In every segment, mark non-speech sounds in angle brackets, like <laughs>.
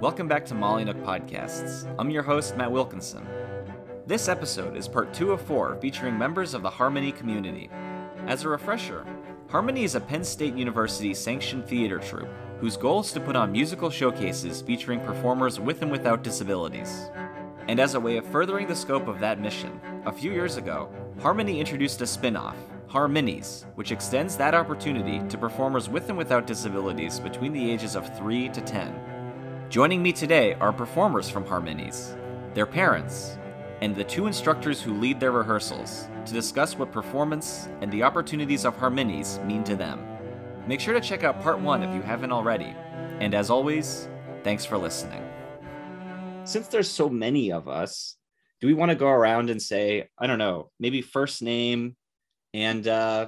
Welcome back to Molly Nook Podcasts. I'm your host, Matt Wilkinson. This episode is part two of four featuring members of the Harmony community. As a refresher, Harmony is a Penn State University sanctioned theater troupe whose goal is to put on musical showcases featuring performers with and without disabilities. And as a way of furthering the scope of that mission, a few years ago, Harmony introduced a spin off, Harmonies, which extends that opportunity to performers with and without disabilities between the ages of 3 to 10. Joining me today are performers from Harmonies, their parents, and the two instructors who lead their rehearsals to discuss what performance and the opportunities of Harmonies mean to them. Make sure to check out part one if you haven't already. And as always, thanks for listening. Since there's so many of us, do we want to go around and say, I don't know, maybe first name and uh,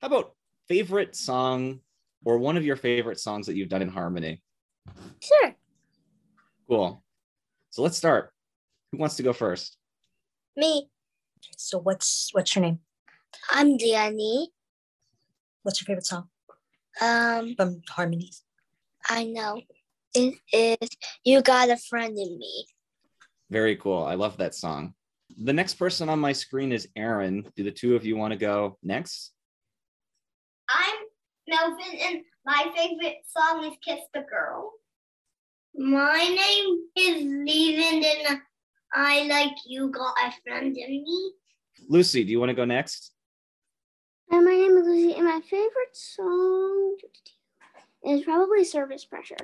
how about favorite song or one of your favorite songs that you've done in harmony? Sure. Cool. So let's start. Who wants to go first? Me. So what's what's your name? I'm Danny. What's your favorite song Um, from Harmonies? I know. It is You Got a Friend in Me. Very cool. I love that song. The next person on my screen is Aaron. Do the two of you want to go next? I'm Melvin, and my favorite song is Kiss the Girl. My name is Leland, and I like You Got a Friend in Me. Lucy, do you want to go next? Hi, my name is Lucy, and my favorite song is probably Surface Pressure.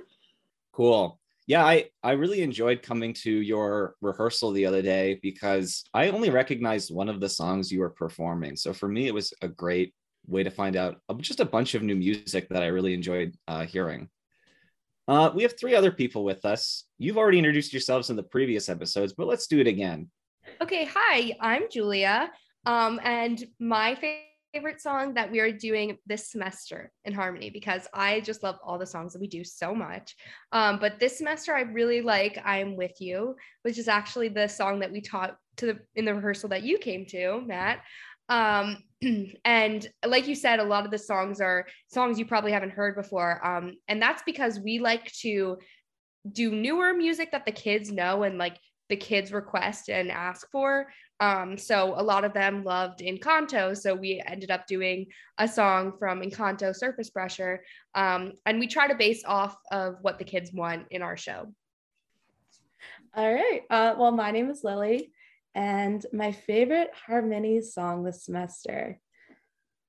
Cool. Yeah, I, I really enjoyed coming to your rehearsal the other day because I only recognized one of the songs you were performing. So for me, it was a great way to find out just a bunch of new music that I really enjoyed uh, hearing. Uh, we have three other people with us. You've already introduced yourselves in the previous episodes, but let's do it again. Okay, hi, I'm Julia. Um, and my favorite song that we are doing this semester in Harmony because I just love all the songs that we do so much. Um, but this semester I really like I'm with you, which is actually the song that we taught to the in the rehearsal that you came to, Matt. Um, <clears throat> and like you said, a lot of the songs are songs you probably haven't heard before. Um, and that's because we like to do newer music that the kids know and like the kids request and ask for. Um, so a lot of them loved Encanto. So we ended up doing a song from Encanto, Surface Pressure. Um, and we try to base off of what the kids want in our show. All right. Uh, well, my name is Lily, and my favorite harmony song this semester.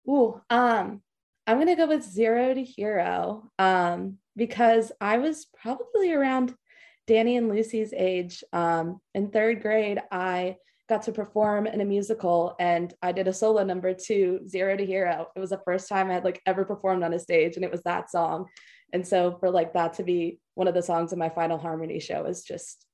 Ooh, um, I'm gonna go with Zero to Hero, um, because I was probably around Danny and Lucy's age. Um, in third grade, I got to perform in a musical, and I did a solo number to Zero to Hero. It was the first time I had like ever performed on a stage, and it was that song. And so for like that to be one of the songs in my final harmony show is just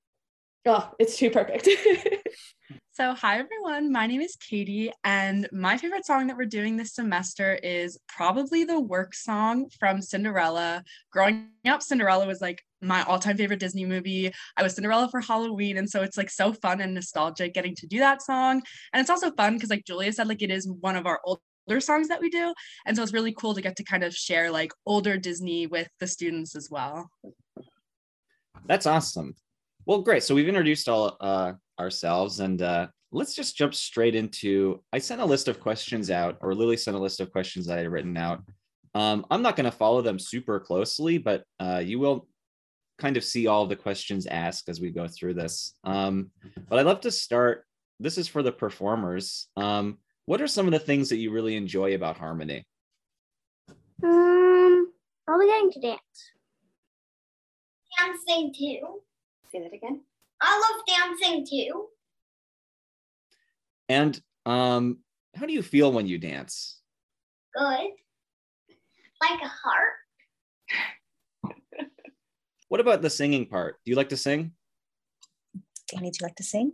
Oh, it's too perfect. <laughs> So, hi everyone. My name is Katie, and my favorite song that we're doing this semester is probably the work song from Cinderella. Growing up, Cinderella was like my all time favorite Disney movie. I was Cinderella for Halloween, and so it's like so fun and nostalgic getting to do that song. And it's also fun because, like Julia said, like it is one of our older songs that we do. And so it's really cool to get to kind of share like older Disney with the students as well. That's awesome. Well, great. So we've introduced all uh, ourselves, and uh, let's just jump straight into. I sent a list of questions out, or Lily sent a list of questions that I had written out. Um, I'm not going to follow them super closely, but uh, you will kind of see all of the questions asked as we go through this. Um, but I'd love to start. This is for the performers. Um, what are some of the things that you really enjoy about harmony? Um, probably getting to dance. Dancing too. Say that again. I love dancing too. And um, how do you feel when you dance? Good. Like a heart. <laughs> What about the singing part? Do you like to sing? Danny, do you like to sing?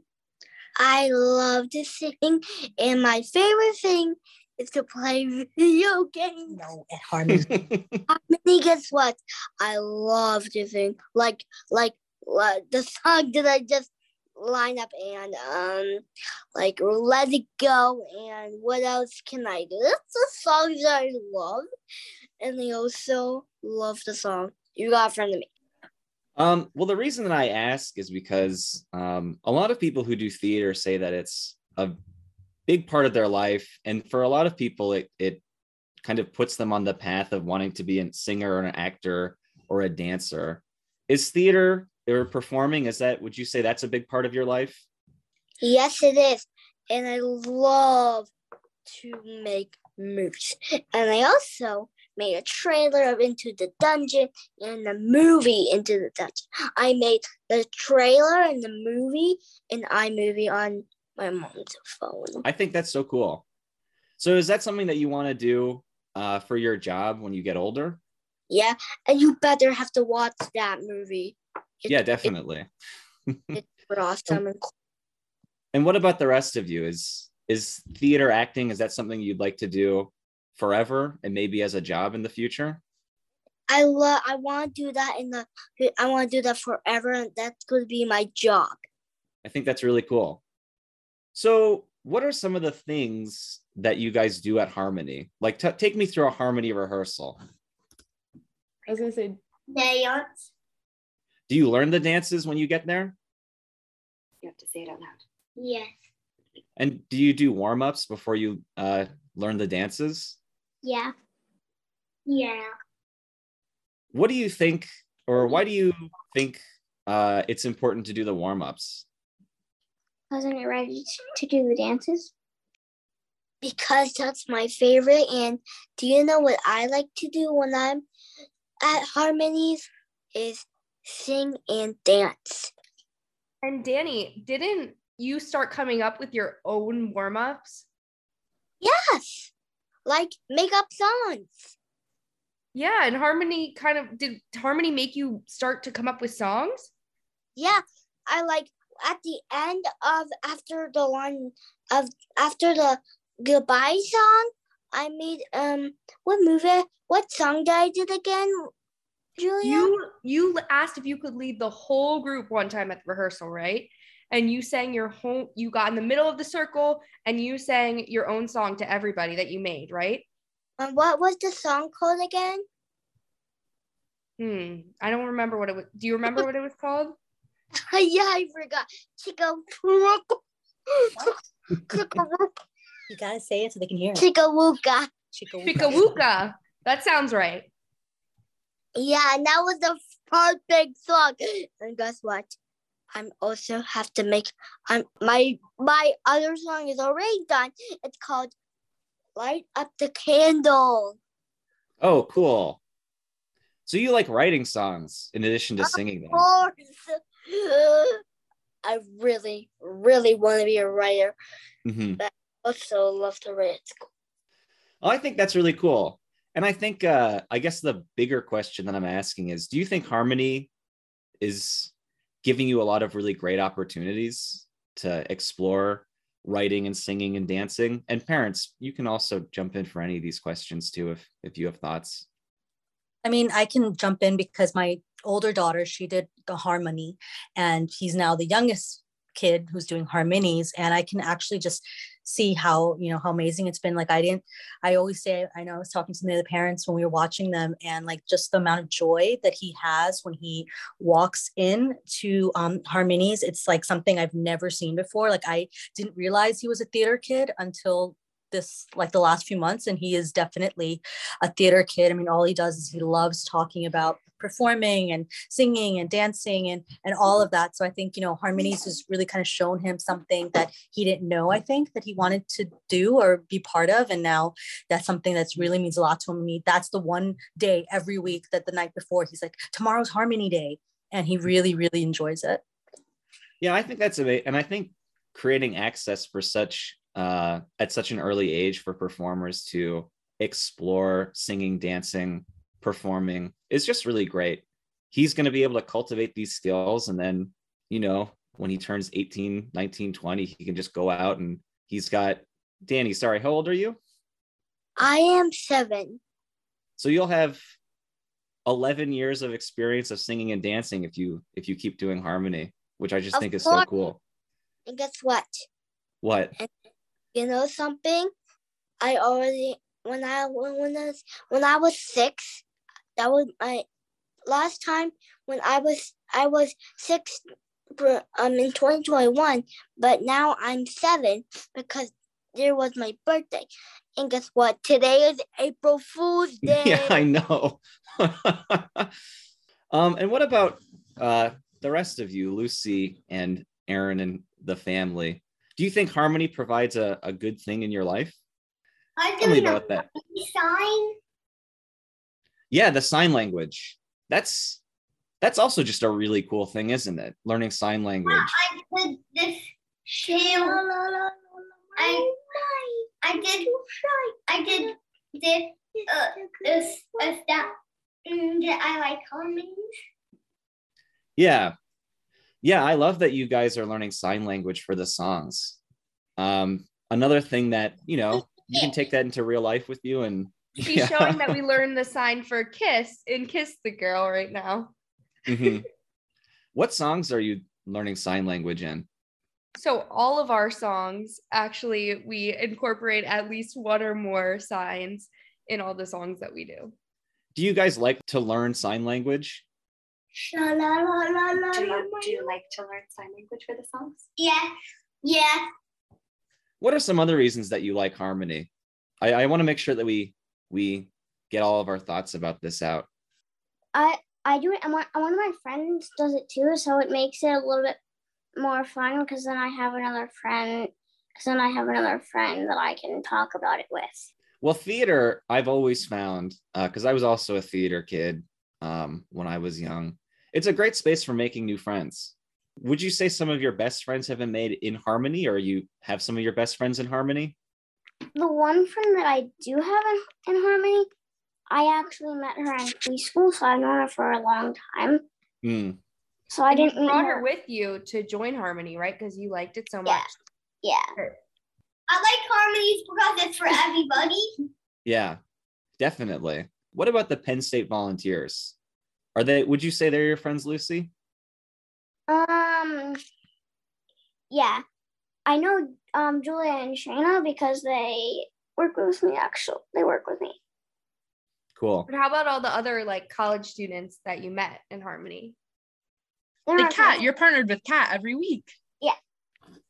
I love to sing, and my favorite thing is to play video games. No, at Harmony. <laughs> Harmony, guess what? I love to sing, like like the song that I just line up and um like let it go and what else can I do? That's the song that I love, and I also love the song "You Got Friend of Me." Um, well, the reason that I ask is because um, a lot of people who do theater say that it's a big part of their life, and for a lot of people, it it kind of puts them on the path of wanting to be a singer or an actor or a dancer. Is theater or performing? Is that would you say that's a big part of your life? Yes, it is. And I love to make movies. And I also made a trailer of Into the Dungeon and the movie Into the Dungeon. I made the trailer and the movie in iMovie on my mom's phone. I think that's so cool. So is that something that you want to do uh, for your job when you get older? Yeah, and you better have to watch that movie. It- yeah, definitely. <laughs> It's awesome. and cool. And what about the rest of you? Is is theater acting? Is that something you'd like to do forever and maybe as a job in the future? I love. I want to do that in the. I want to do that forever, and that's going to be my job. I think that's really cool. So, what are some of the things that you guys do at Harmony? Like, t- take me through a Harmony rehearsal. I was gonna say Dance. Do you learn the dances when you get there? You have to say it out loud. Yes. And do you do warm ups before you uh, learn the dances? Yeah. Yeah. What do you think, or why do you think uh, it's important to do the warm ups? Wasn't it ready to do the dances? because that's my favorite. And do you know what I like to do when I'm at harmonies? Is sing and dance. And Danny, didn't you start coming up with your own warm ups? Yes, like make up songs. Yeah, and Harmony kind of did Harmony make you start to come up with songs? Yeah, I like at the end of after the one of after the goodbye song. I made um what movie? What song did I did again? Julia. You you asked if you could lead the whole group one time at the rehearsal, right? And you sang your whole you got in the middle of the circle and you sang your own song to everybody that you made, right? Um, what was the song called again? Hmm. I don't remember what it was. Do you remember what it was called? <laughs> yeah, I forgot. Chica You gotta say it so they can hear it. Chica Wooka. Chicka That sounds right. Yeah, and that was the perfect song. And guess what? I'm also have to make I'm my my other song is already done. It's called Light Up the Candle. Oh, cool. So you like writing songs in addition to singing them? Of course. <gasps> I really, really want to be a writer. Mhm. Also love to write at school. Well, I think that's really cool. And I think, uh, I guess the bigger question that I'm asking is do you think Harmony is giving you a lot of really great opportunities to explore writing and singing and dancing? And parents, you can also jump in for any of these questions too if, if you have thoughts. I mean, I can jump in because my older daughter, she did the harmony, and he's now the youngest kid who's doing harmonies. And I can actually just see how, you know, how amazing it's been. Like, I didn't, I always say, I know I was talking to some of the parents when we were watching them, and like just the amount of joy that he has when he walks in to um, harmonies, it's like something I've never seen before. Like, I didn't realize he was a theater kid until this like the last few months and he is definitely a theater kid. I mean all he does is he loves talking about performing and singing and dancing and and all of that. So i think you know harmonies has really kind of shown him something that he didn't know i think that he wanted to do or be part of and now that's something that's really means a lot to him. That's the one day every week that the night before he's like tomorrow's harmony day and he really really enjoys it. Yeah, I think that's a and I think creating access for such uh, at such an early age for performers to explore singing, dancing, performing is just really great. He's going to be able to cultivate these skills and then, you know, when he turns 18, 19, 20, he can just go out and he's got Danny, sorry, how old are you? I am seven. So you'll have 11 years of experience of singing and dancing if you if you keep doing harmony, which I just Of think is so cool. And guess what? What? You know something? I already when I when when I was when I was six, that was my last time when I was I was six um in 2021, but now I'm seven because there was my birthday. And guess what? Today is April Fool's <laughs> Day. Yeah, I know. <laughs> um, and what about uh, the rest of you, Lucy and Aaron and the family? Do you think harmony provides a, a good thing in your life? I'm Tell me about that. sign. Yeah, the sign language. That's that's also just a really cool thing, isn't it? Learning sign language. I did this. I I did I did this uh this uh, stuff. And I like harmonies. Yeah. Yeah, I love that you guys are learning sign language for the songs. Um, another thing that, you know, you can take that into real life with you and <laughs> She's Yeah. showing that we <laughs> learned the sign for kiss in Kiss the Girl right now. Mhm. <laughs> What songs are you learning sign language in? So all of our songs, actually, we incorporate at least one or more signs in all the songs that we do. Do you guys like to learn sign language? Sha la la la la Do la. you, do you like to learn sign language for the songs? Yeah. Yeah. What are some other reasons that you like harmony? I, I want to make sure that we we get all of our thoughts about this out. I I do it. And one, one of my friends does it too, so it makes it a little bit more fun because then I have another friend. Because then I have another friend that I can talk about it with. Well, theater, I've always found, because I was also a theater kid um, when I was young, it's a great space for making new friends. Would you say some of your best friends have been made in harmony, or you have some of your best friends in harmony? The one friend that I do have in, in Harmony, I actually met her in preschool, so I've known her for a long time. Hmm. So I And didn't meet brought her. her with you to join Harmony, right? Because you liked it so Yeah. much. yeah. I like harmonies because it's for everybody. Yeah, definitely. What about the Penn State Volunteers? Are they? Would you say they're your friends, Lucy? Um. Yeah, I know um Julia and Shayna because they work with me. Actually, they work with me. Cool. But how about all the other like college students that you met in Harmony? They're Like my Kat, you're partnered with Kat every week. Yeah,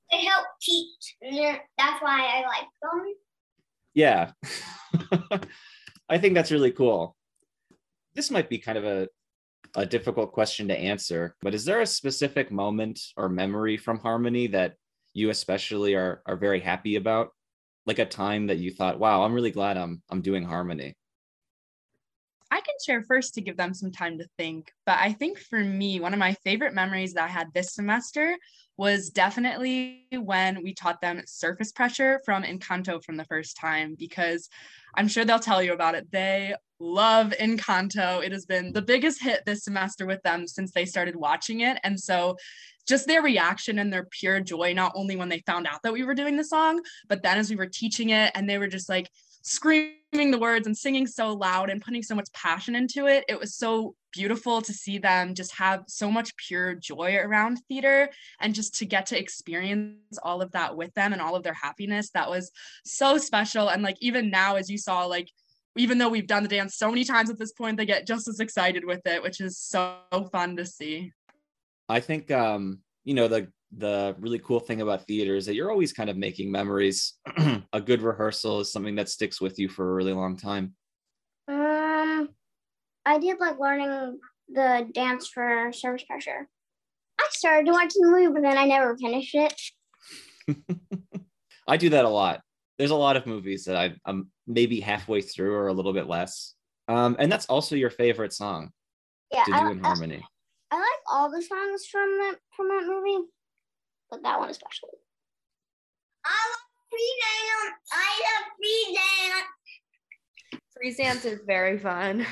they help teach. and That's why I like them. Yeah. <laughs> I think that's really cool. This might be kind of a, a difficult question to answer, but is there a specific moment or memory from Harmony that you especially are are very happy about? Like a time that you thought, wow, I'm really glad I'm I'm doing Harmony. I can share first to give them some time to think. But I think for me, one of my favorite memories that I had this semester was definitely when we taught them surface pressure from Encanto from the first time, because I'm sure they'll tell you about it. They love Encanto. It has been the biggest hit this semester with them since they started watching it. And so just their reaction and their pure joy, not only when they found out that we were doing the song, but then as we were teaching it, and they were just like, screaming the words and singing so loud and putting so much passion into it. It was so beautiful to see them just have so much pure joy around theater and just to get to experience all of that with them and all of their happiness. That was so special. And like even now, as you saw, like even though we've done the dance so many times at this point, they get just as excited with it, which is so fun to see. I think um, you know, the the really cool thing about theater is that you're always kind of making memories. <clears throat> a good rehearsal is something that sticks with you for a really long time. Um, I did like learning the dance for surface pressure. I started watching the movie, but then I never finished it. <laughs> I do that a lot. There's a lot of movies that I, I'm maybe halfway through or a little bit less. Um, and that's also your favorite song Yeah, to I, do in I, harmony. I like all the songs from that from that movie, but that one especially. I love free dance. I love free dance. Freeze dance is very fun.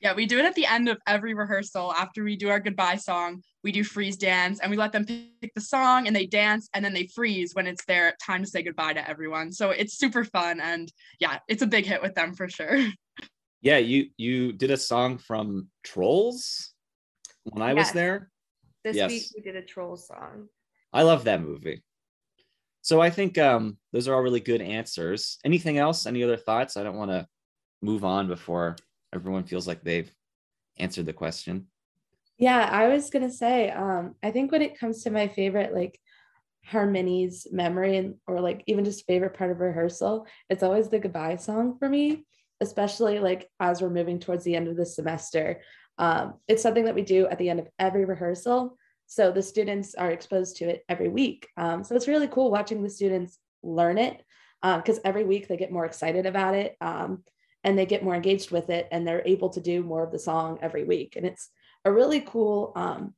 Yeah, we do it at the end of every rehearsal after we do our goodbye song. We do freeze dance and we let them pick the song and they dance and then they freeze when it's their time to say goodbye to everyone. So it's super fun and yeah, it's a big hit with them for sure. Yeah, you you did a song from Trolls when I was there. This Yes. week we did a troll song. I love that movie. So I think um, those are all really good answers. Anything else? Any other thoughts? I don't want to move on before everyone feels like they've answered the question. Yeah, I was gonna say, um, I think when it comes to my favorite like harmonies memory and or like even just favorite part of rehearsal, it's always the goodbye song for me, especially like as we're moving towards the end of the semester. Um, it's something that we do at the end of every rehearsal. So the students are exposed to it every week. Um, so it's really cool watching the students learn it because um, every week they get more excited about it um, and they get more engaged with it and they're able to do more of the song every week. And it's a really cool um,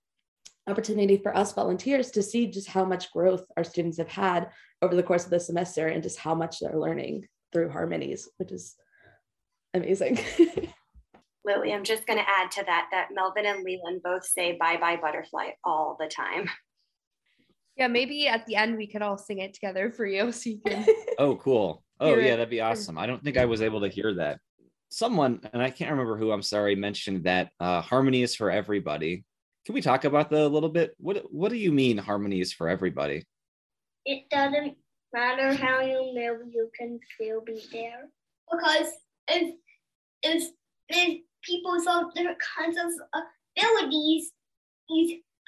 opportunity for us volunteers to see just how much growth our students have had over the course of the semester and just how much they're learning through harmonies, which is amazing. <laughs> Lily, I'm just going to add to that that Melvin and Leland both say bye bye butterfly all the time. Yeah, maybe at the end we could all sing it together for you so you can. <laughs> oh, cool. <laughs> Oh, yeah, that'd be awesome. I don't think I was able to hear that. Someone, and I can't remember who, I'm sorry, mentioned that uh, harmony is for everybody. Can we talk about that a little bit? What What do you mean harmony is for everybody? It doesn't matter how you move, you can still be there. Because if if if people with all different kinds of abilities,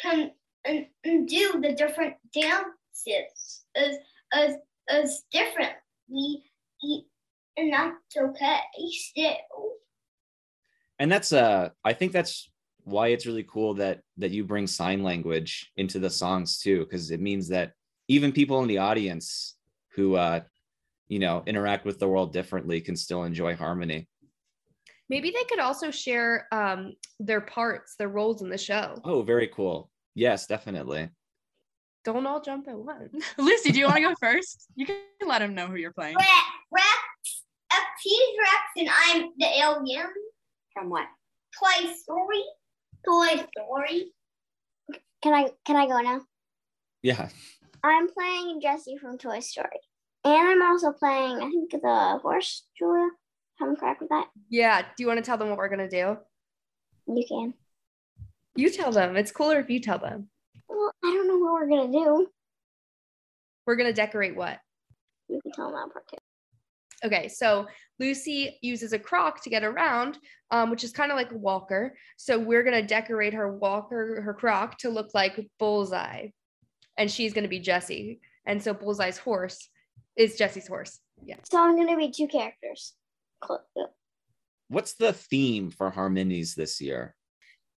can and, and do the different dances as as as differently, and that's okay still. And that's uh, I think that's why it's really cool that that you bring sign language into the songs too, because it means that even people in the audience who uh, you know interact with the world differently can still enjoy harmony. Maybe they could also share um, their parts, their roles in the show. Oh, very cool. Yes, definitely. Don't all jump at once. <laughs> Lucy, do you want to go first? You can let them know who you're playing. Rex, Rex, uh, he's Rex, and I'm the alien. From what? Toy Story. Toy Story. Can I can I go now? Yeah. I'm playing Jessie from Toy Story, and I'm also playing I think the horse Julia. I'm correct with that. Yeah. Do you want to tell them what we're gonna do? You can. You tell them. It's cooler if you tell them. Well, I don't know what we're gonna do. We're gonna decorate what? You can tell them that part too. Okay, so Lucy uses a croc to get around, um, which is kind of like a walker. So we're gonna decorate her walker, her croc, to look like Bullseye, and she's gonna be Jessie. And so Bullseye's horse is Jessie's horse. Yeah. So I'm gonna be two characters. What's the theme for Harmonies this year?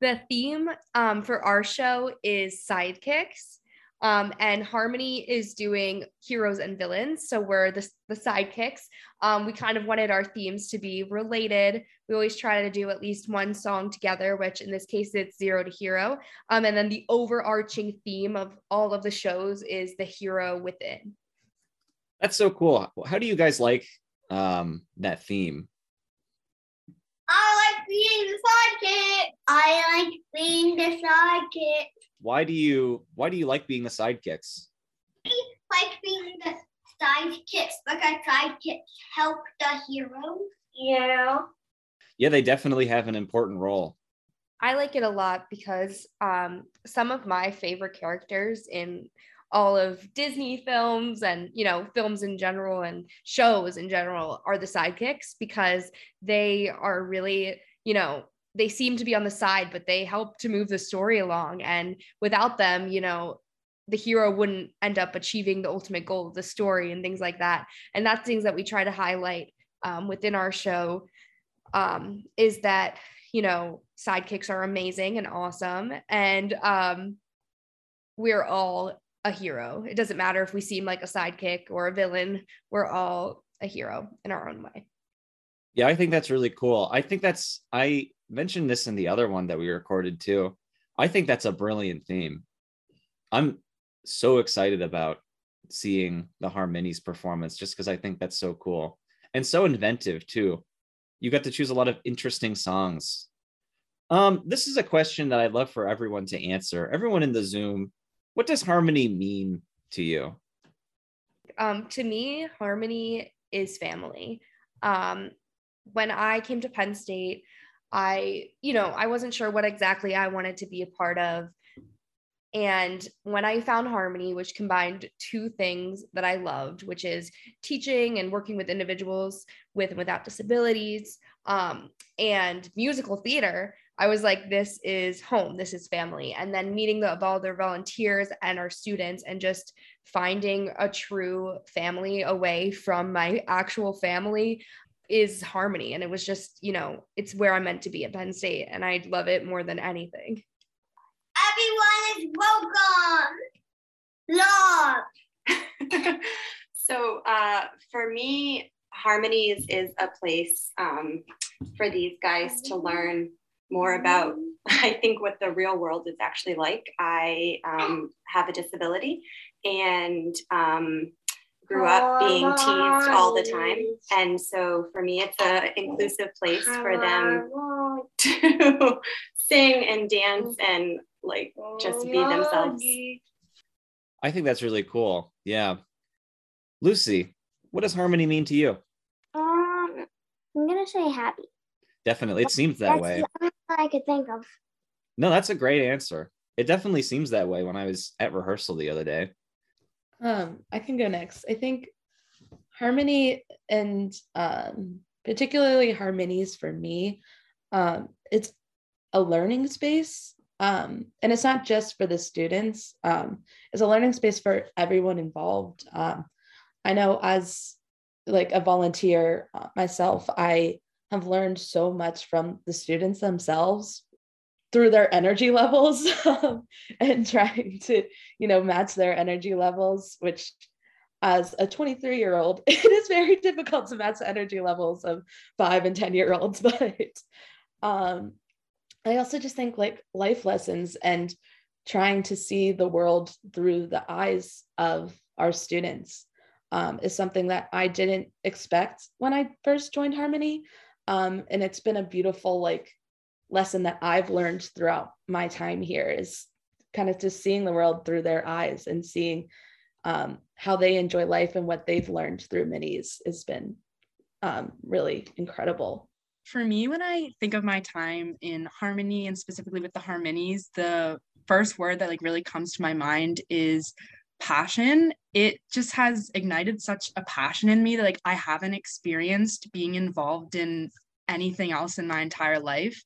The theme um, for our show is sidekicks. Um, and Harmony is doing heroes and villains. So we're the, the sidekicks. Um, we kind of wanted our themes to be related. We always try to do at least one song together, which in this case it's Zero to Hero. Um, and then the overarching theme of all of the shows is the hero within. That's so cool. How do you guys like um, that theme? I like being the sidekick. I like being the sidekick. Why do you why do you like being the sidekicks? I like being the sidekicks because sidekicks help the heroes. Yeah. Yeah, they definitely have an important role. I like it a lot because um, some of my favorite characters in all of Disney films and you know films in general and shows in general are the sidekicks because they are really you know they seem to be on the side but they help to move the story along. And without them you know the hero wouldn't end up achieving the ultimate goal of the story and things like that. And that's things that we try to highlight um, within our show um, is that you know sidekicks are amazing and awesome. And um, we're all a hero. It doesn't matter if we seem like a sidekick or a villain, we're all a hero in our own way. Yeah, I think that's really cool. I think that's, I mentioned this in the other one that we recorded too. I think that's a brilliant theme. I'm so excited about seeing the Harmonies performance just because I think that's so cool and so inventive too. You got to choose a lot of interesting songs. Um, this is a question that I'd love for everyone to answer. Everyone in the Zoom, what does harmony mean to you? Um, to me, harmony is family. Um, when I came to Penn State, I, you know, I wasn't sure what exactly I wanted to be a part of. And when I found Harmony, which combined two things that I loved, which is teaching and working with individuals with and without disabilities um, and musical theater, I was like, this is home, this is family. And then meeting the, all their volunteers and our students and just finding a true family away from my actual family is harmony. And it was just, you know, it's where I'm meant to be at Penn State. And I love it more than anything. Everyone is welcome. Love. <laughs> so uh, for me, Harmonies is a place um, for these guys to learn more about, <laughs> I think, what the real world is actually like. I um, have a disability and um, grew up being teased all the time. And so for me, it's an inclusive place for them <laughs> to sing and dance and like just be themselves. I think that's really cool. Yeah. Lucy, what does harmony mean to you? Um, I'm gonna say happy. Definitely. It seems that That's way. the only one I could think of. No, that's a great answer. It definitely seems that way when I was at rehearsal the other day. Um, I can go next. I think harmony and um, particularly harmonies for me, um, it's a learning space. Um, and it's not just for the students, um, it's a learning space for everyone involved. Um, I know as like a volunteer uh, myself, I have learned so much from the students themselves through their energy <laughs> levels and trying to you know match their energy levels which as a 23 year old <laughs> it is very difficult to match the energy levels of five and 10 year olds <laughs> but um i also just think like life lessons and trying to see the world through the eyes of our students um, is something that i didn't expect when i first joined harmony um, and it's been a beautiful like lesson that I've learned throughout my time here is kind of just seeing the world through their eyes and seeing um, how they enjoy life and what they've learned through minis has been um, really incredible. For me, when I think of my time in harmony and specifically with the harmonies, the first word that like really comes to my mind is passion. It just has ignited such a passion in me that like I haven't experienced being involved in anything else in my entire life.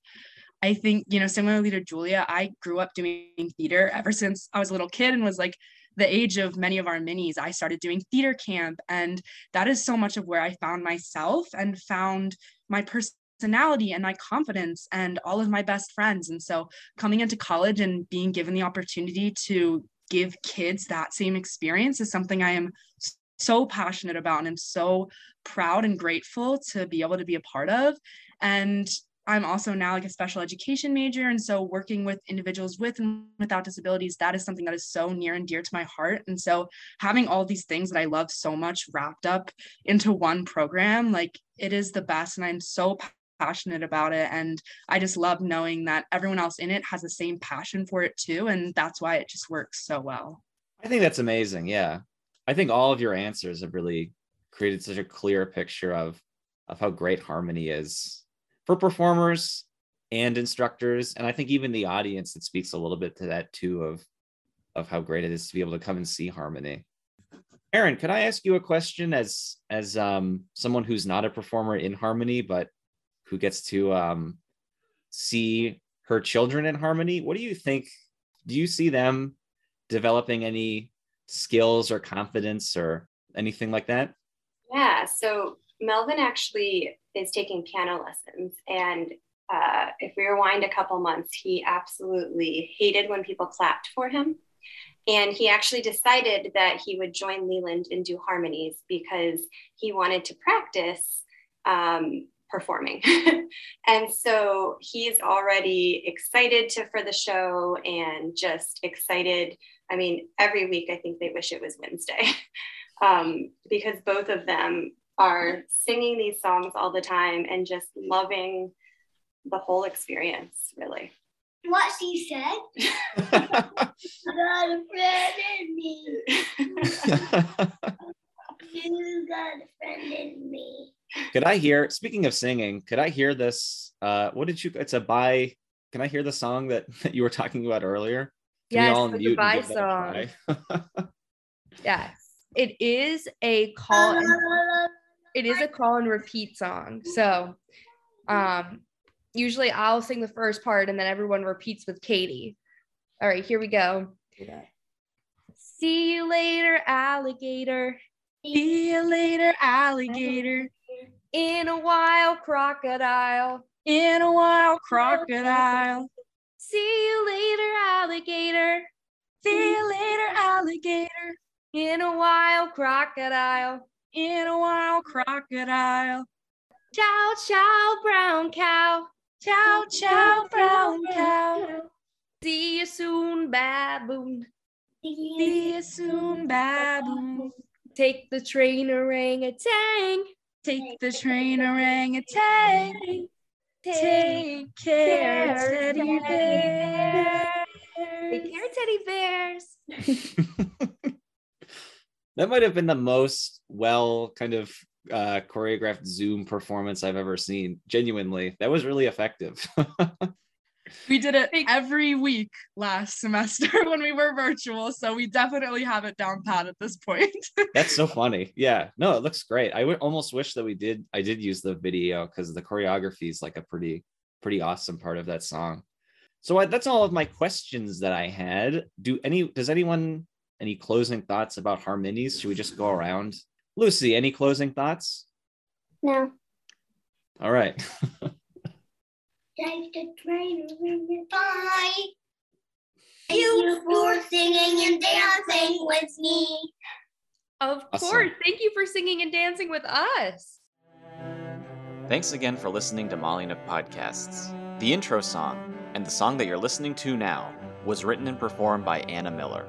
I think, you know, similarly to Julia, I grew up doing theater ever since I was a little kid and was like the age of many of our minis. I started doing theater camp, and that is so much of where I found myself and found my personality and my confidence and all of my best friends. And so coming into college and being given the opportunity to give kids that same experience is something I am so passionate about and I'm so proud and grateful to be able to be a part of. And I'm also now like a special education major. And so working with individuals with and without disabilities, that is something that is so near and dear to my heart. And so having all these things that I love so much wrapped up into one program, like it is the best. And I'm so passionate about it. And I just love knowing that everyone else in it has the same passion for it too. And that's why it just works so well. I think that's amazing. Yeah. I think all of your answers have really created such a clear picture of of how great harmony is for performers and instructors and i think even the audience it speaks a little bit to that too of of how great it is to be able to come and see harmony aaron could i ask you a question as as um someone who's not a performer in harmony but who gets to um see her children in harmony what do you think do you see them developing any skills or confidence or anything like that Yeah, so Melvin actually is taking piano lessons. And uh, if we rewind a couple months, he absolutely hated when people clapped for him. And he actually decided that he would join Leland and do harmonies because he wanted to practice um, performing. <laughs> and so he's already excited to for the show and just excited. I mean, every week I think they wish it was Wednesday <laughs> um, because both of them are singing these songs all the time and just loving the whole experience, really. What she said. got <laughs> a friend in me. You got a friend in me. Could i hear speaking of singing could i hear this uh what did you it's a bye can i hear the song that, <laughs> that you were talking about earlier Can we Yes, all the unmute and goodbye give that a try? <laughs> Yes. It is a call and it is a call and repeat song. So um usually I'll sing the first part and then everyone repeats with Katie. All right, here we go. Yeah. See you later, alligator. See you later, alligator. In a wild crocodile. In a wild crocodile. See you later, alligator. See you later, alligator. In a wild crocodile. In a wild crocodile. Chow, chow, brown cow. Chow, chow, brown cow. See you soon, baboon. See you soon, baboon. Take the train, orangutan. Take the train, orangutan. Take care, teddy bear. Take care, teddy bears. <laughs> that might have been the most well kind of uh, choreographed Zoom performance I've ever seen. Genuinely, that was really effective. <laughs> we did it every week last semester <laughs> when we were virtual, so we definitely have it down pat at this point. <laughs> That's so funny. Yeah, no, it looks great. I would almost wish that we did. I did use the video because the choreography is like a pretty, pretty awesome part of that song. So I, that's all of my questions that I had. Do any? Does anyone any closing thoughts about harmonies? Should we just go around? Lucy, any closing thoughts? No. All right. <laughs> Take the train Bye. You for singing and dancing with me. Of Awesome. course. Thank you for singing and dancing with us. Thanks again for listening to Molly Nook Podcasts. The intro song, and the song that you're listening to now, was written and performed by Anna Miller.